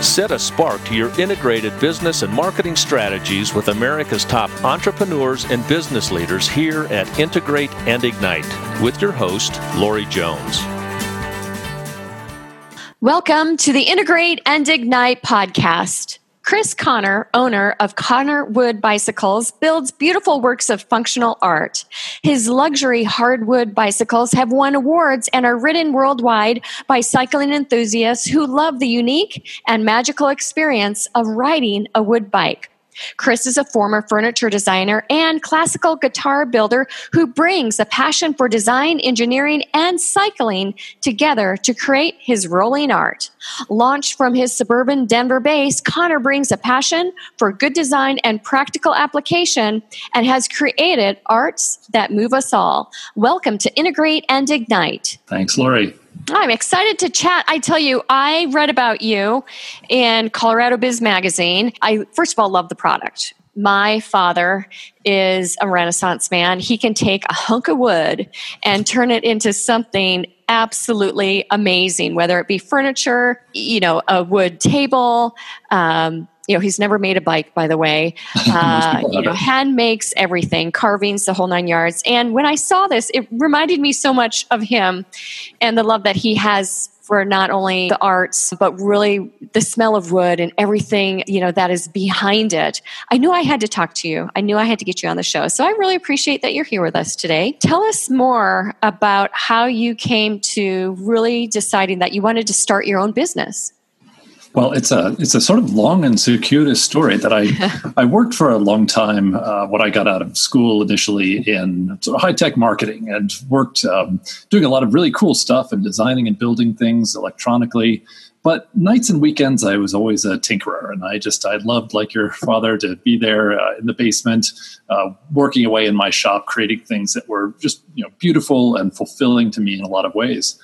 Set a spark to your integrated business and marketing strategies with America's top entrepreneurs and business leaders here at Integrate and Ignite with your host, Lori Jones. Welcome to the Integrate and Ignite podcast. Chris Connor, owner of Connor Wood Bicycles, builds beautiful works of functional art. His luxury hardwood bicycles have won awards and are ridden worldwide by cycling enthusiasts who love the unique and magical experience of riding a wood bike. Chris is a former furniture designer and classical guitar builder who brings a passion for design, engineering, and cycling together to create his rolling art. Launched from his suburban Denver base, Connor brings a passion for good design and practical application and has created arts that move us all. Welcome to Integrate and Ignite. Thanks, Lori. I'm excited to chat. I tell you, I read about you in Colorado Biz Magazine. I, first of all, love the product. My father is a Renaissance man. He can take a hunk of wood and turn it into something absolutely amazing, whether it be furniture, you know, a wood table, um, you know he's never made a bike by the way. Uh, you know hand makes everything carvings the whole nine yards. And when i saw this it reminded me so much of him and the love that he has for not only the arts but really the smell of wood and everything you know that is behind it. I knew i had to talk to you. I knew i had to get you on the show. So i really appreciate that you're here with us today. Tell us more about how you came to really deciding that you wanted to start your own business well, it's a it's a sort of long and circuitous story that I I worked for a long time uh, when I got out of school initially in sort of high tech marketing and worked um, doing a lot of really cool stuff and designing and building things electronically. But nights and weekends, I was always a tinkerer, and I just I loved like your father to be there uh, in the basement, uh, working away in my shop, creating things that were just you know beautiful and fulfilling to me in a lot of ways.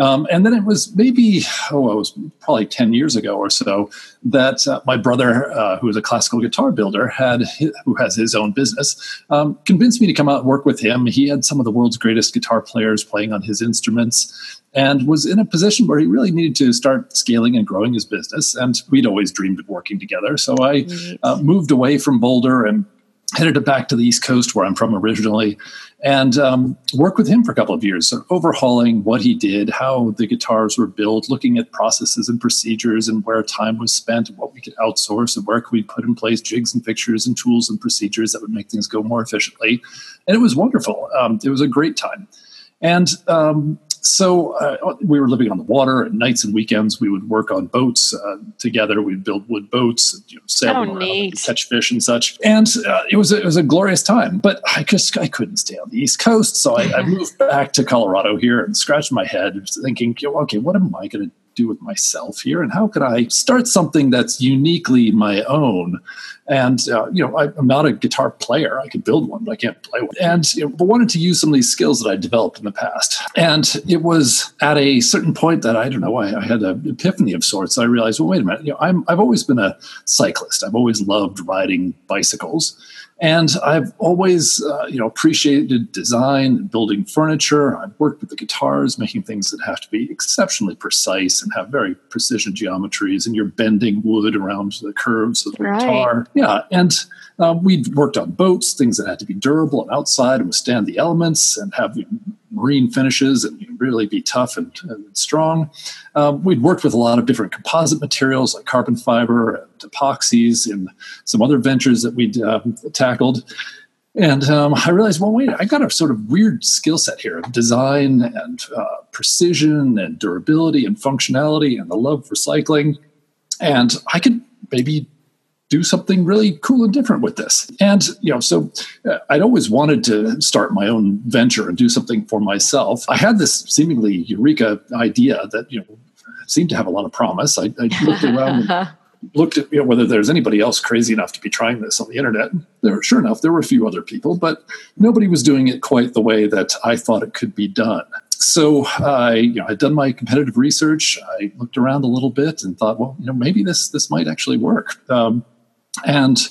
Um, and then it was maybe, oh, it was probably 10 years ago or so that uh, my brother, uh, who is a classical guitar builder, had who has his own business, um, convinced me to come out and work with him. He had some of the world's greatest guitar players playing on his instruments and was in a position where he really needed to start scaling and growing his business. And we'd always dreamed of working together. So I uh, moved away from Boulder and headed back to the East Coast, where I'm from originally, and um, worked with him for a couple of years, overhauling what he did, how the guitars were built, looking at processes and procedures, and where time was spent, and what we could outsource, and where could we put in place jigs and fixtures and tools and procedures that would make things go more efficiently. And it was wonderful. Um, it was a great time. And um, so uh, we were living on the water, and nights and weekends we would work on boats uh, together. We'd build wood boats, you know, sail oh, around, catch fish and such. And uh, it was a, it was a glorious time. But I just I couldn't stay on the East Coast, so I, I moved back to Colorado here and scratched my head, thinking, okay, what am I going to do with myself here? And how could i start something that's uniquely my own? And uh, you know I, am not a guitar player. I could build one but i can't play one. And you know, but wanted to use some of these skills that i developed in the past. And it was at a certain point that i don't know i, I had an epiphany of sorts. I realized well wait a minute. You know I'm, i've always been a cyclist. I've always loved riding bicycles and I've always, uh, you know, appreciated design, building furniture. I've worked with the guitars, making things that have to be exceptionally precise and have very precision geometries, and you're bending wood around the curves of the right. guitar. Yeah, and uh, we'd worked on boats, things that had to be durable and outside and withstand the elements and have marine finishes and really be tough and, and strong. Um, we'd worked with a lot of different composite materials like carbon fiber and epoxies and some other ventures that we'd uh, tackled. And um, I realized, well, wait, I got a sort of weird skill set here of design and uh, precision and durability and functionality and the love for cycling. And I could maybe do something really cool and different with this. And, you know, so uh, I'd always wanted to start my own venture and do something for myself. I had this seemingly eureka idea that, you know, seemed to have a lot of promise. I, I looked around and looked at you know, whether there's anybody else crazy enough to be trying this on the internet. There, sure enough, there were a few other people, but nobody was doing it quite the way that I thought it could be done so I, you know, I'd done my competitive research. I looked around a little bit and thought, well, you know, maybe this this might actually work. Um, and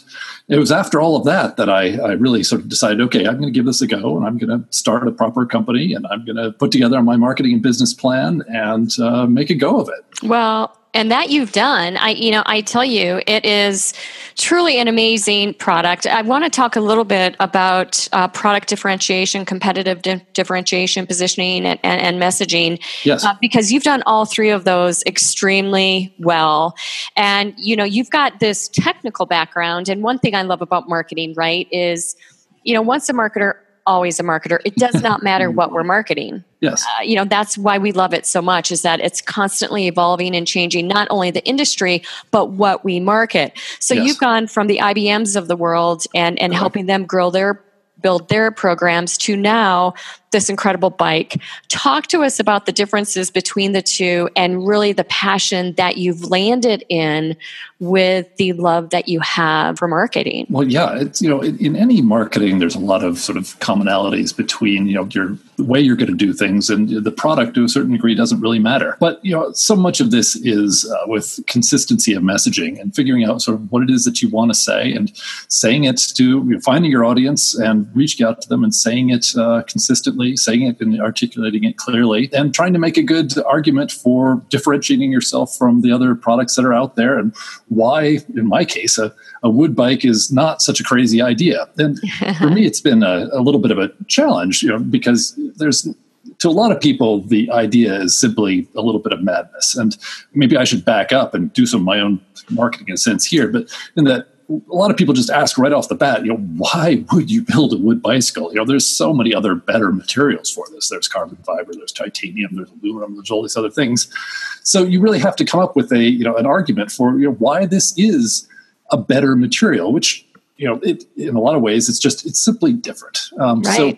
it was after all of that that I, I really sort of decided, okay, I'm going to give this a go and I'm going to start a proper company and I'm going to put together my marketing and business plan and uh, make a go of it. Well, and that you've done. I, you know, I tell you, it is truly an amazing product. I want to talk a little bit about uh, product differentiation, competitive di- differentiation, positioning, and, and, and messaging. Yes. Uh, because you've done all three of those extremely well, and you know, you've got this technical background. And one thing I love about marketing, right, is you know, once a marketer always a marketer. It does not matter what we're marketing. Yes. Uh, you know, that's why we love it so much is that it's constantly evolving and changing not only the industry, but what we market. So yes. you've gone from the IBMs of the world and, and uh-huh. helping them grow their build their programs to now this incredible bike. Talk to us about the differences between the two and really the passion that you've landed in with the love that you have for marketing. Well, yeah, it's you know, in, any marketing, there's a lot of sort of commonalities between you know your the way you're going to do things and the product to a certain degree doesn't really matter. But you know, so much of this is uh, with consistency of messaging and figuring out sort of what it is that you want to say and saying it to you know, finding your audience and reaching out to them and saying it uh, consistently saying it and articulating it clearly, and trying to make a good argument for differentiating yourself from the other products that are out there and why, in my case, a, a wood bike is not such a crazy idea. And for me, it's been a, a little bit of a challenge, you know, because there's to a lot of people, the idea is simply a little bit of madness. And maybe I should back up and do some of my own marketing in a sense here. But in that a lot of people just ask right off the bat, you know, why would you build a wood bicycle? You know, there's so many other better materials for this. There's carbon fiber, there's titanium, there's aluminum, there's all these other things. So you really have to come up with a, you know, an argument for you know why this is a better material, which you know, it, in a lot of ways, it's just it's simply different. Um, right. So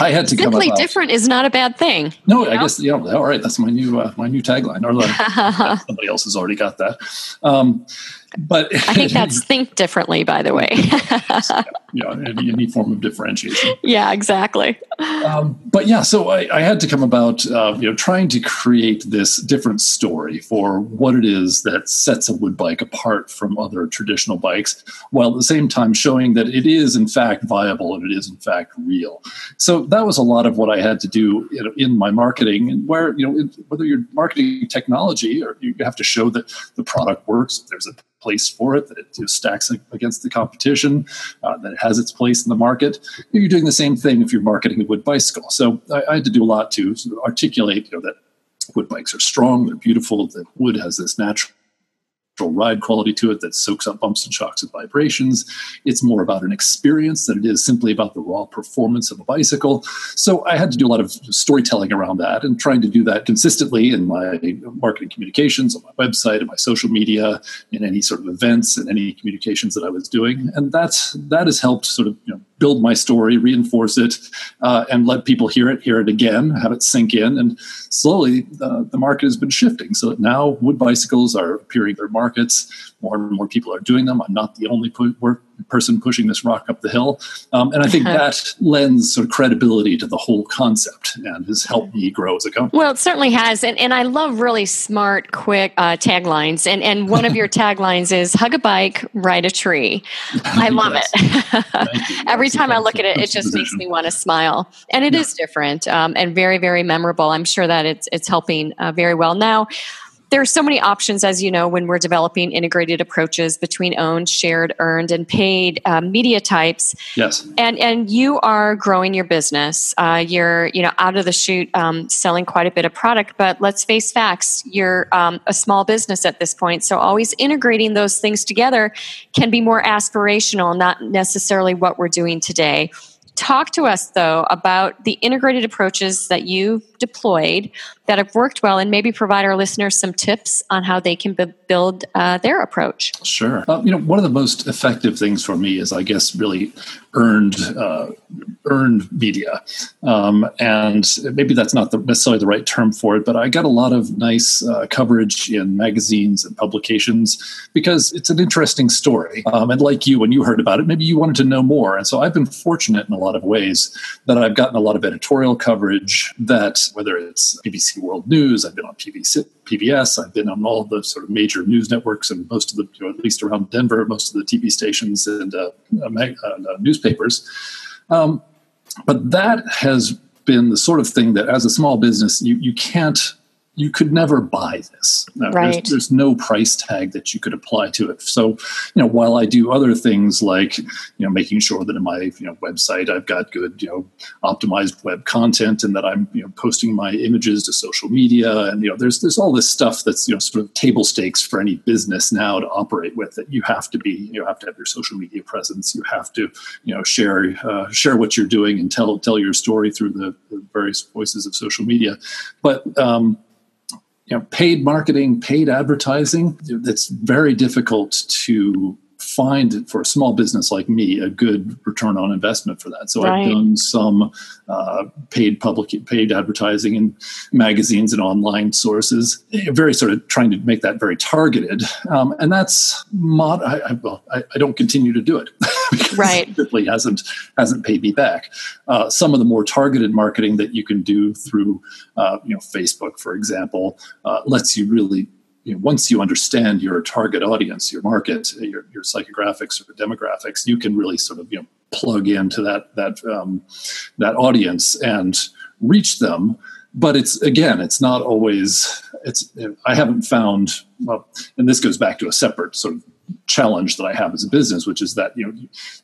I had to simply different is not a bad thing. No, I know? guess yeah. All right, that's my new uh, my new tagline. Or somebody else has already got that. Um, but I think that's think differently, by the way. yeah, any, any, form of differentiation. Yeah, exactly. Um, but yeah, so I, I, had to come about, uh, you know, trying to create this different story for what it is that sets a wood bike apart from other traditional bikes, while at the same time showing that it is in fact viable and it is in fact real. So that was a lot of what I had to do in, in my marketing, and where you know, whether you're marketing technology or you have to show that the product works, there's a place for it, that it stacks against the competition, uh, that it has its place in the market. You're doing the same thing if you're marketing a wood bicycle. So I, I had to do a lot to sort of articulate, you know, that wood bikes are strong, they're beautiful, that wood has this natural ride quality to it that soaks up bumps and shocks and vibrations. It's more about an experience than it is simply about the raw performance of a bicycle. So I had to do a lot of storytelling around that and trying to do that consistently in my marketing communications, on my website, and my social media, in any sort of events and any communications that I was doing. And that's that has helped sort of you know build my story, reinforce it, uh, and let people hear it, hear it again, have it sink in. And slowly, uh, the market has been shifting. So now wood bicycles are appearing in their markets. More and more people are doing them. I'm not the only pu- person pushing this rock up the hill. Um, and I think that lends sort of credibility to the whole concept and has helped me grow as a company. Well, it certainly has. And, and I love really smart, quick uh, taglines. And, and one of your taglines is hug a bike, ride a tree. I love it. Every time I look at it, it just makes me want to smile. And it yeah. is different um, and very, very memorable. I'm sure that it's, it's helping uh, very well. Now, there are so many options, as you know, when we're developing integrated approaches between owned, shared, earned, and paid uh, media types. Yes. And and you are growing your business. Uh, you're you know out of the chute um, selling quite a bit of product, but let's face facts. You're um, a small business at this point, so always integrating those things together can be more aspirational, not necessarily what we're doing today. Talk to us, though, about the integrated approaches that you've deployed that have worked well, and maybe provide our listeners some tips on how they can b- build uh, their approach. Sure. Uh, you know, one of the most effective things for me is, I guess, really earned uh, earned media, um, and maybe that's not the, necessarily the right term for it, but I got a lot of nice uh, coverage in magazines and publications because it's an interesting story. Um, and like you, when you heard about it, maybe you wanted to know more, and so I've been fortunate in a lot of ways that I've gotten a lot of editorial coverage that whether it's BBC World News, I've been on PBC, PBS, I've been on all the sort of major news networks and most of the, you know, at least around Denver, most of the TV stations and uh, uh, newspapers. Um, but that has been the sort of thing that, as a small business, you, you can't you could never buy this. Right. There's, there's, no price tag that you could apply to it. So, you know, while I do other things like, you know, making sure that in my you know website I've got good, you know, optimized web content and that I'm you know posting my images to social media and you know there's there's all this stuff that's you know sort of table stakes for any business now to operate with. That you have to be you have to have your social media presence. You have to you know share uh, share what you're doing and tell tell your story through the, the various voices of social media. But um, you know, paid marketing, paid advertising, it's very difficult to find for a small business like me a good return on investment for that. So right. I've done some uh, paid public paid advertising in magazines and online sources, very sort of trying to make that very targeted. Um, and that's mod. I, I, well, I, I, don't continue to do it right. simply hasn't hasn't paid me back. Uh, some of the more targeted marketing that you can do through, uh, you know, Facebook, for example, uh, lets you really you know, once you understand your target audience, your market, your, your psychographics or demographics, you can really sort of you know plug into that that um, that audience and reach them. But it's again, it's not always. It's I haven't found well, and this goes back to a separate sort of challenge that I have as a business, which is that you know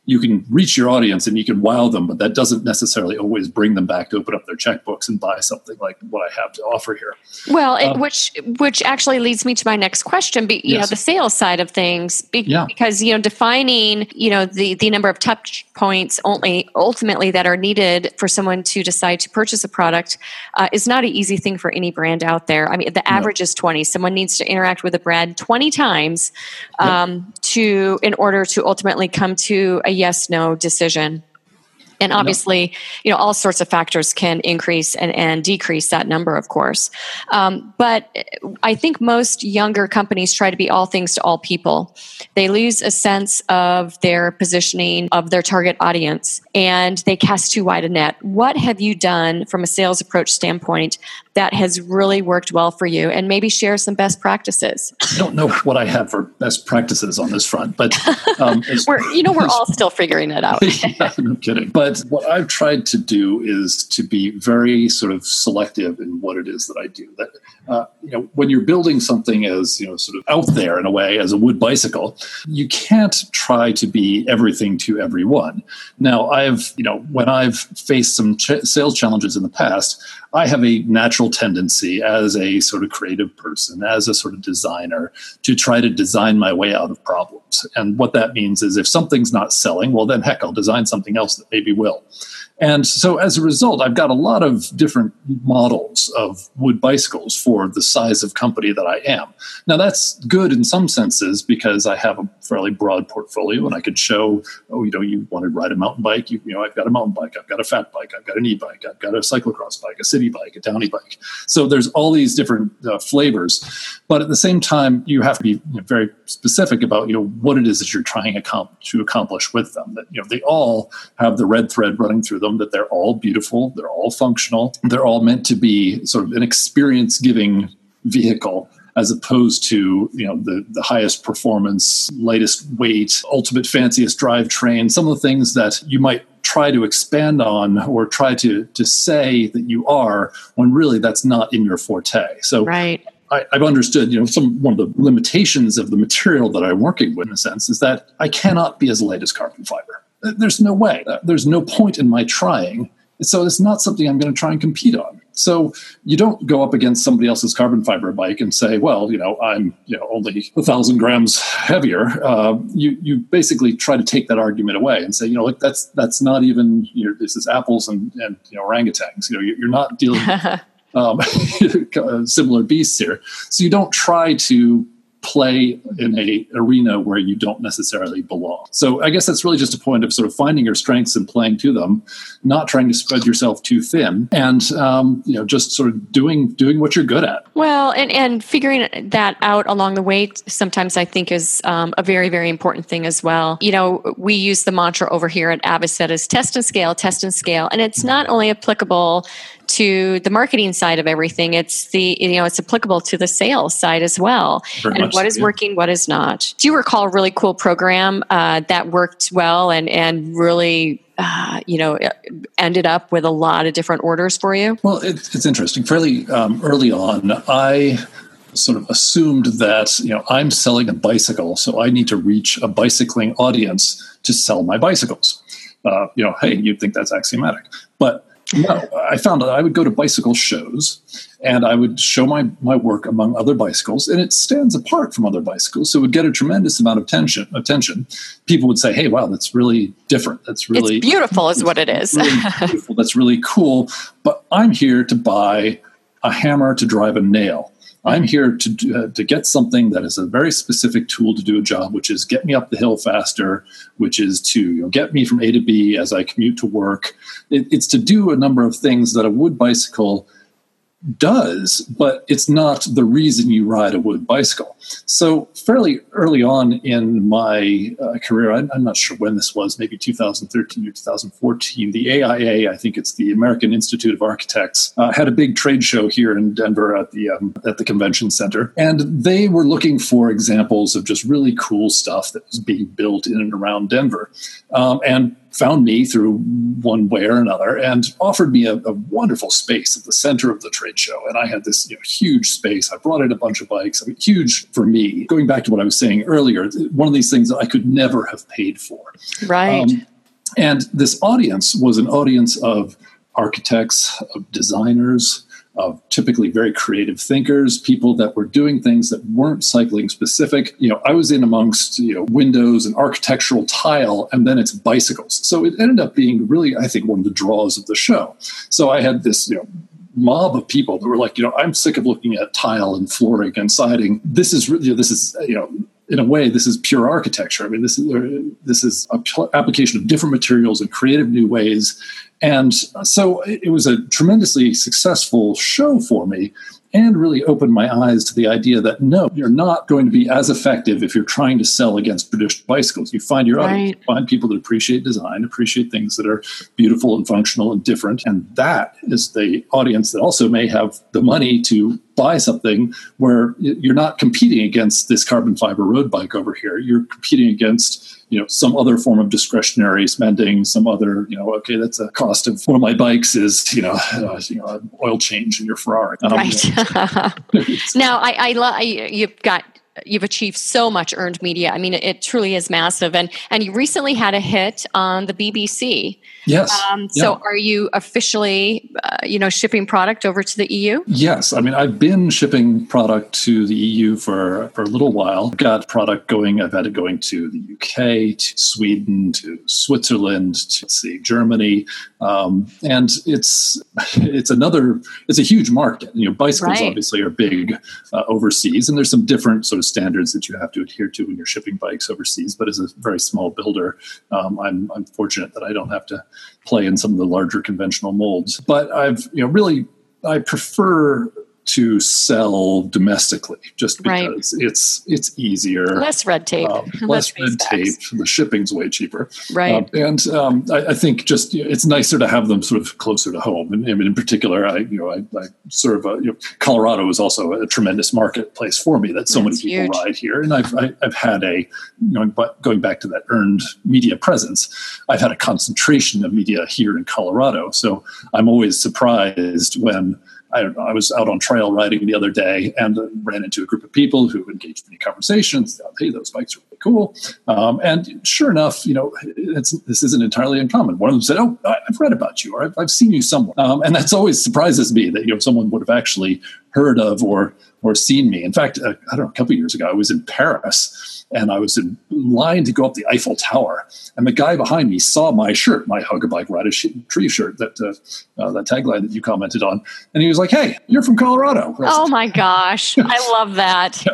you can reach your audience and you can wow them, but that doesn't necessarily always bring them back to open up their checkbooks and buy something like what I have to offer here. Well, um, which which actually leads me to my next question. Be, you yes. know, the sales side of things, be, yeah. because you know defining you know the the number of touch points only ultimately that are needed for someone to decide to purchase a product uh, is not an easy thing for any brand out there. I mean, the average no. is twenty. Someone needs to interact with a brand twenty times. Um, yep to in order to ultimately come to a yes no decision. And obviously you know all sorts of factors can increase and, and decrease that number of course. Um, but i think most younger companies try to be all things to all people. They lose a sense of their positioning of their target audience and they cast too wide a net. What have you done from a sales approach standpoint that has really worked well for you and maybe share some best practices. I don't know what i have for best practices on this front but um, we're you know we're all still figuring it out. Yeah, no kidding. But what i've tried to do is to be very sort of selective in what it is that i do. That uh, you know when you're building something as you know sort of out there in a way as a wood bicycle you can't try to be everything to everyone. Now i've you know when i've faced some ch- sales challenges in the past I have a natural tendency as a sort of creative person, as a sort of designer, to try to design my way out of problems. And what that means is if something's not selling, well, then heck, I'll design something else that maybe will. And so as a result, I've got a lot of different models of wood bicycles for the size of company that I am. Now, that's good in some senses because I have a fairly broad portfolio and I could show, oh, you know, you want to ride a mountain bike, you, you know, I've got a mountain bike, I've got a fat bike, I've got an e bike, I've got a cyclocross bike, a city bike, a townie bike. So there's all these different uh, flavors. But at the same time, you have to be you know, very specific about, you know, what it is that you're trying to accomplish with them. That, you know, they all have the red thread running through them that they're all beautiful, they're all functional, they're all meant to be sort of an experience giving vehicle as opposed to you know the, the highest performance lightest weight ultimate fanciest drivetrain some of the things that you might try to expand on or try to to say that you are when really that's not in your forte so right I, have understood, you know, some one of the limitations of the material that I'm working with, in a sense, is that I cannot be as light as carbon fiber. There's no way. There's no point in my trying. So it's not something I'm going to try and compete on. So you don't go up against somebody else's carbon fiber bike and say, well, you know, I'm you know only a thousand grams heavier. Uh, you you basically try to take that argument away and say, you know, like that's that's not even you know this is apples and and you know orangutans. You know, you're not dealing. um, similar beasts here. So you don't try to play in a arena where you don't necessarily belong. So I guess that's really just a point of sort of finding your strengths and playing to them, not trying to spread yourself too thin, and um, you know just sort of doing doing what you're good at. Well, and and figuring that out along the way sometimes I think is um, a very very important thing as well. You know, we use the mantra over here at Avocet is test and scale, test and scale, and it's not only applicable to the marketing side of everything. It's the you know it's applicable to the sales side as well. Very and what is so, yeah. working, what is not. Do you recall a really cool program uh, that worked well and and really uh, you know, ended up with a lot of different orders for you? Well, it, it's interesting. Fairly um, early on, I sort of assumed that you know I'm selling a bicycle, so I need to reach a bicycling audience to sell my bicycles. Uh, you know, hey, you'd think that's axiomatic, but no, I found that I would go to bicycle shows and I would show my, my work among other bicycles, and it stands apart from other bicycles. So it would get a tremendous amount of attention. attention. People would say, hey, wow, that's really different. That's really it's beautiful, is what it is. really. That's really cool. But I'm here to buy a hammer to drive a nail. I'm here to uh, to get something that is a very specific tool to do a job, which is get me up the hill faster, which is to you know, get me from A to B as I commute to work. It, it's to do a number of things that a wood bicycle does, but it's not the reason you ride a wood bicycle. So, fairly early on in my uh, career, I'm, I'm, not sure when this was, maybe 2013 or 2014, the AIA, I think it's the American Institute of Architects, uh, had a big trade show here in Denver at the um, at the convention center, and they were looking for examples of just really cool stuff that was being built in and around Denver, um, and found me through one way or another and offered me a, a, wonderful space at the center of the trade show. And I had this you know, huge space. I brought in a bunch of bikes, I mean, huge for me. Going back to what I was saying earlier, one of these things that I could never have paid for. Right. Um, and this audience was an audience of architects, of designers, of typically very creative thinkers, people that were doing things that weren't cycling specific. You know, I was in amongst, you know, windows and architectural tile, and then it's bicycles. So it ended up being really, I think, one of the draws of the show. So I had this, you know, mob of people that were like, you know, I'm sick of looking at tile and flooring and siding. This is really, you know, this is, you know, in a way, this is pure architecture. I mean, this is this is a application of different materials in creative new ways, and so it was a tremendously successful show for me and really opened my eyes to the idea that no, you're not going to be as effective if you're trying to sell against traditional bicycles. You find your right. audience, find people that appreciate design, appreciate things that are beautiful and functional and different. And that is the audience that also may have the money to buy something where you're not competing against this carbon fiber road bike over here. You're competing against you know some other form of discretionary spending some other you know okay that's a cost of one of my bikes is you know, uh, you know oil change in your ferrari um, right now i i love you've got you've achieved so much earned media i mean it, it, truly is massive and and you recently had a hit on the bbc Yes. Um, so, yeah. are you officially, uh, you know, shipping product over to the EU? Yes. I mean, I've been shipping product to the EU for for a little while. I've got product going. I've had it going to the UK, to Sweden, to Switzerland, to see Germany, um, and it's it's another. It's a huge market. You know, bicycles right. obviously are big uh, overseas, and there's some different sort of standards that you have to adhere to when you're shipping bikes overseas. But as a very small builder, um, I'm I'm fortunate that I don't have to play in some of the larger conventional molds. But I've, you know, really, I prefer to sell domestically just because right. it's it's easier. Less red tape. Um, less red tape. The shipping's way cheaper. Right. Um, and um, I, I, think just you know, it's nicer to have them sort of closer to home. And, and in particular I you know I, I sort of uh, you know, Colorado is also a tremendous marketplace for me that so That's many people huge. ride here. And I've I, have i have had a you know but going back to that earned media presence I've had a concentration of media here in Colorado. So I'm always surprised when I, I, was out on trail riding the other day and ran into a group of people who engaged in conversations. Hey, those bikes are really cool. Um, and sure enough, you know, this isn't entirely uncommon. One of them said, "Oh, I've read about you, or I've, I've seen you somewhere," um, and that's always surprises me that you know someone would have actually heard of or or seen me. In fact, uh, I don't know, a couple years ago, I was in Paris and I was in line to go up the Eiffel Tower, and the guy behind me saw my shirt, my hug a bike ride a sh- tree shirt, that uh, uh, that tagline that you commented on, and he was like, "Hey, you're from Colorado." Oh my gosh, I love that.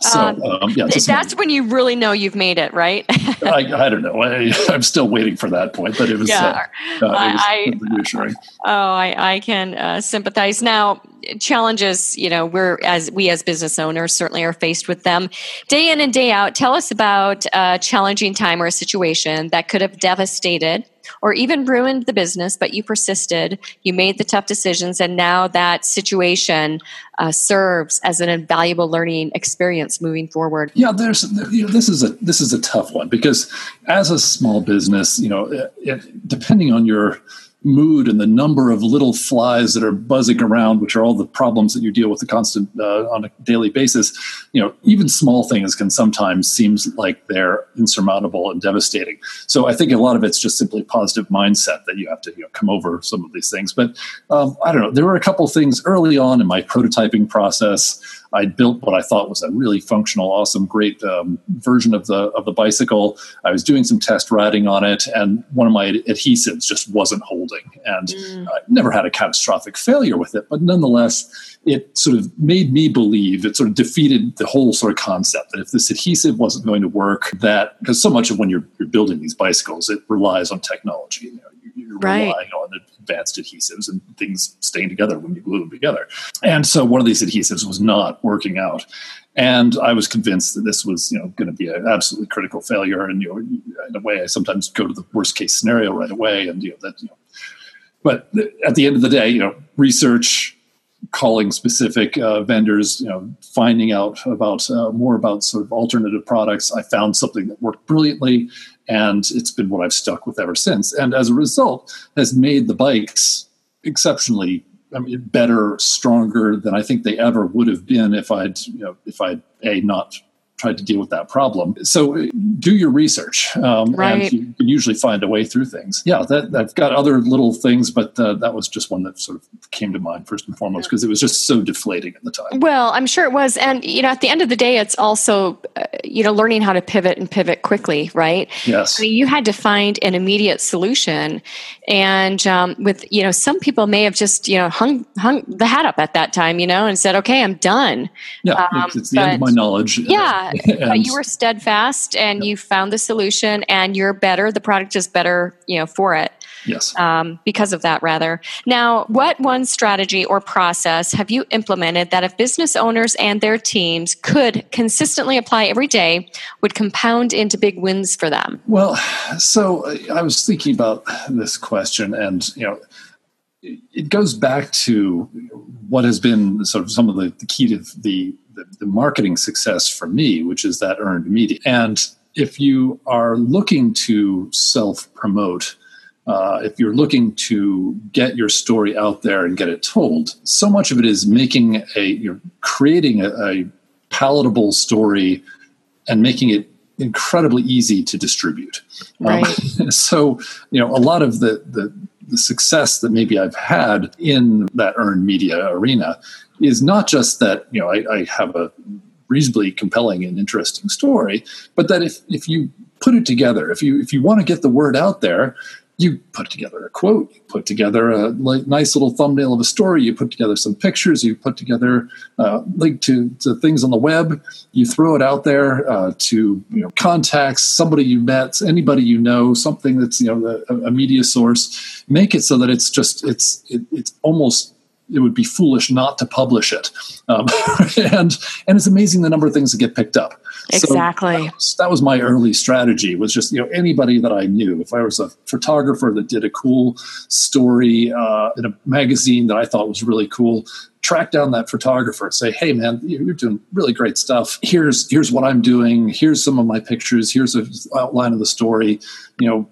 So um, um, yeah, that's when you really know you've made it, right? I, I, don't know. I, am still waiting for that point, but it was, yeah. Uh, uh, it was I, reassuring. Oh, I, I can uh, sympathize. Now, challenges, you know, we're as we as business owners certainly are faced with them day in and day out. Tell us about a challenging time or a situation that could have devastated or even ruined the business, but you persisted, you made the tough decisions, and now that situation uh, serves as an invaluable learning experience moving forward. Yeah, there's you know, this is a this is a tough one because as a small business, you know, it, it, depending on your mood and the number of little flies that are buzzing around, which are all the problems that you deal with the constant uh, on a daily basis. You know, even small things can sometimes seem like they're insurmountable and devastating. So I think a lot of it's just simply positive mindset that you have to you know, come over some of these things. But um, I don't know. There were a couple things early on in my prototyping process. I built what I thought was a really functional, awesome, great um, version of the of the bicycle. I was doing some test riding on it, and one of my adhesives just wasn't holding, and mm. I never had a catastrophic failure with it, but nonetheless, it sort of made me believe it sort of defeated the whole sort of concept that if this adhesive wasn't going to work, that because so much of when you're, you're building these bicycles, it relies on technology. You know, you're right. relying on advanced adhesives and things staying together when you glue them together. And so one of these adhesives was not working out. And I was convinced that this was, you know, going to be an absolutely critical failure. And you know, in a way, I sometimes go to the worst case scenario right away. And you know that, you know, but at the end of the day, you know, research, calling specific uh, vendors, you know, finding out about uh, more about sort of alternative products. I found something that worked brilliantly, and it's been what I've stuck with ever since. And as a result, has made the bikes exceptionally I mean, better, stronger than I think they ever would have been if I'd, you know, if I'd a not tried to deal with that problem. So do your research, um, right. and you can usually find a way through things. Yeah, that, I've got other little things, but uh, that was just one that sort of came to mind first and foremost because it was just so deflating at the time. Well, I'm sure it was, and you know, at the end of the day, it's also uh, you know learning how to pivot and pivot quickly, right? Yes. I mean, you had to find an immediate solution, and um, with you know, some people may have just you know hung hung the hat up at that time, you know, and said, "Okay, I'm done." Yeah, um, it's, it's the but, end of my knowledge. Yeah, but you were steadfast and you found the solution and you're better. The product is better, you know, for it. Yes. Um, because of that, rather. Now, what one strategy or process have you implemented that if business owners and their teams could consistently apply every day would compound into big wins for them? Well, so I was thinking about this question and, you know, it goes back to what has been sort of some of the, the key to the the, the marketing success for me, which is that earned media. And if you are looking to self promote, uh, if you're looking to get your story out there and get it told, so much of it is making a, you're creating a, a palatable story and making it incredibly easy to distribute. Um, right. Um, so, you know, a lot of the, the, the success that maybe I've had in that earned media arena is not just that you know I, I have a reasonably compelling and interesting story, but that if if you put it together, if you if you want to get the word out there, you put together a quote, you put together a like, nice little thumbnail of a story, you put together some pictures, you put together uh, link to, to things on the web, you throw it out there uh, to you know contacts, somebody you met, anybody you know, something that's you know a, a media source. Make it so that it's just it's it, it's almost it would be foolish not to publish it. Um, and and it's amazing the number of things that get picked up. Exactly. So that, was, that was my early strategy. Was just you know anybody that I knew. If I was a photographer that did a cool story uh, in a magazine that I thought was really cool, track down that photographer say hey man you're doing really great stuff here's here's what i'm doing here's some of my pictures here's an outline of the story you know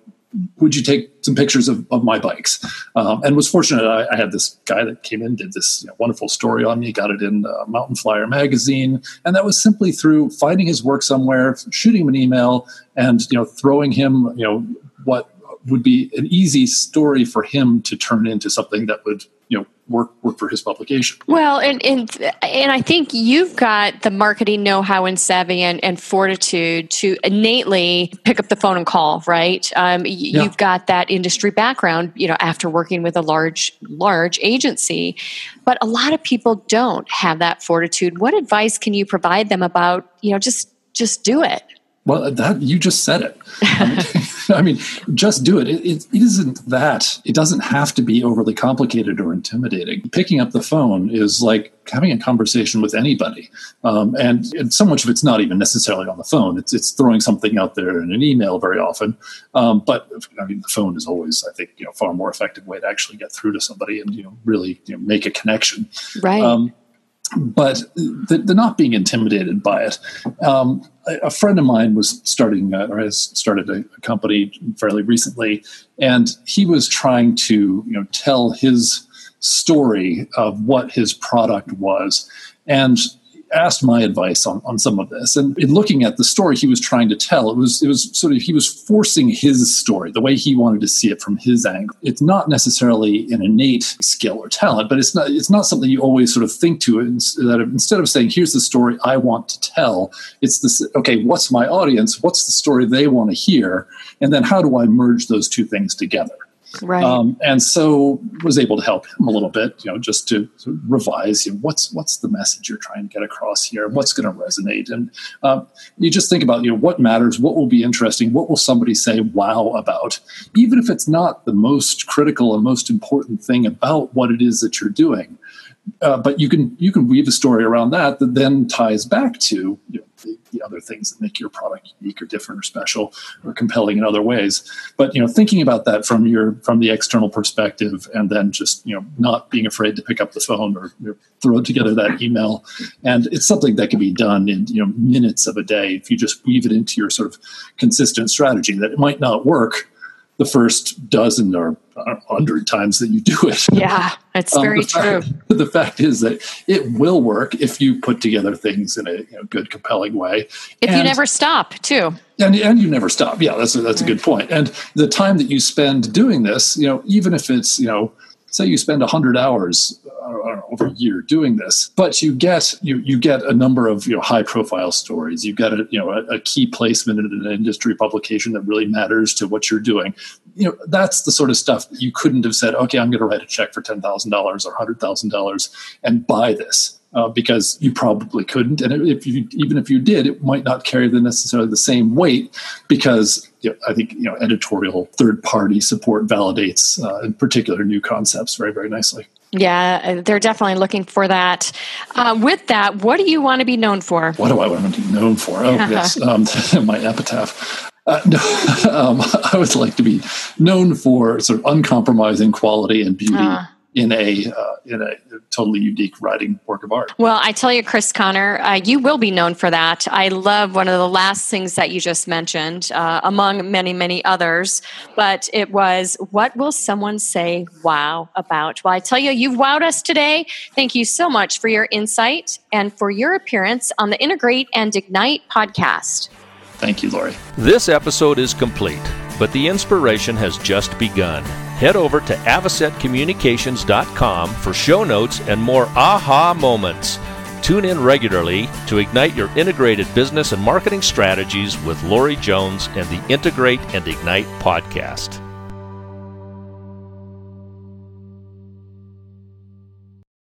would you take some pictures of, of my bikes? Um, and was fortunate. I, I, had this guy that came in, did this you know, wonderful story on me, got it in uh, Mountain Flyer magazine, and that was simply through finding his work somewhere, shooting him an email, and you know throwing him you know what would be an easy story for him to turn into something that would you know work work for his publication. Well, and and and I think you've got the marketing know-how and savvy and, and fortitude to innately pick up the phone and call. Right? Um, yeah. You've got that industry background. You know, after working with a large large agency, but a lot of people don't have that fortitude. What advice can you provide them about you know just just do it? Well, that you just said it. I mean, just do it. It, it. it isn't that. It doesn't have to be overly complicated or intimidating. Picking up the phone is like having a conversation with anybody. Um, and, and, so much of it's not even necessarily on the phone. It's, it's throwing something out there in an email very often. Um, but I mean, the phone is always, I think, you know, far more effective way to actually get through to somebody and, you know, really you know, make a connection. Right. Um, but the, the, not being intimidated by it. Um, a, a, friend of mine was starting uh, or has started a, a, company fairly recently, and he was trying to you know tell his story of what his product was, and asked my advice on, on some of this. And in looking at the story he was trying to tell, it was it was sort of he was forcing his story, the way he wanted to see it from his angle. It's not necessarily an innate skill or talent, but it's not it's not something you always sort of think to that instead of saying, here's the story I want to tell, it's this okay, what's my audience? What's the story they want to hear? And then how do I merge those two things together? Right. Um, and so was able to help him a little bit, you know, just to, to revise you know, what's what's the message you're trying to get across here, what's going to resonate, and uh, you just think about you know what matters, what will be interesting, what will somebody say wow about, even if it's not the most critical and most important thing about what it is that you're doing. Uh, but you can you can weave a story around that that then ties back to you know, the, the, other things that make your product unique or different or special or compelling in other ways. But you know, thinking about that from your from the external perspective, and then just you know not being afraid to pick up the phone or you know, throw together that email, and it's something that can be done in you know minutes of a day if you just weave it into your sort of consistent strategy. That it might not work the first dozen or hundred times that you do it. Yeah, it's um, very the true. Fact, the fact is that it will work if you put together things in a you know, good, compelling way. If and, you never stop, too. And, and you never stop. Yeah, that's a, that's a good point. And the time that you spend doing this, you know, even if it's, you know, say you spend 100 hours over a year doing this, but you get you you get a number of you know high profile stories. You get a you know a, a, key placement in an industry publication that really matters to what you're doing. You know that's the sort of stuff you couldn't have said. Okay, I'm going to write a check for ten thousand dollars or hundred thousand dollars and buy this. Uh, because you probably couldn't, and if you even if you did, it might not carry the necessarily the same weight because you know, I think you know editorial third party support validates, uh, in particular, new concepts very very nicely. Yeah, uh, they're definitely looking for that. Uh, with that, what do you want to be known for? What do I want to be known for? Oh, yes, um, my epitaph. Uh, no, um, I would like to be known for sort of uncompromising quality and beauty. Uh in a uh, in a totally unique writing work of art. Well, I tell you, Chris Connor, uh, you will be known for that. I love one of the last things that you just mentioned, uh, among many many others. But it was, "What will someone say wow about?" Well, I tell you, you've wowed us today. Thank you so much for your insight and for your appearance on the Integrate and Ignite podcast. Thank you, Lori. This episode is complete, but the inspiration has just begun head over to avocetcommunications.com for show notes and more aha moments. Tune in regularly to ignite your integrated business and marketing strategies with Lori Jones and the Integrate and Ignite podcast.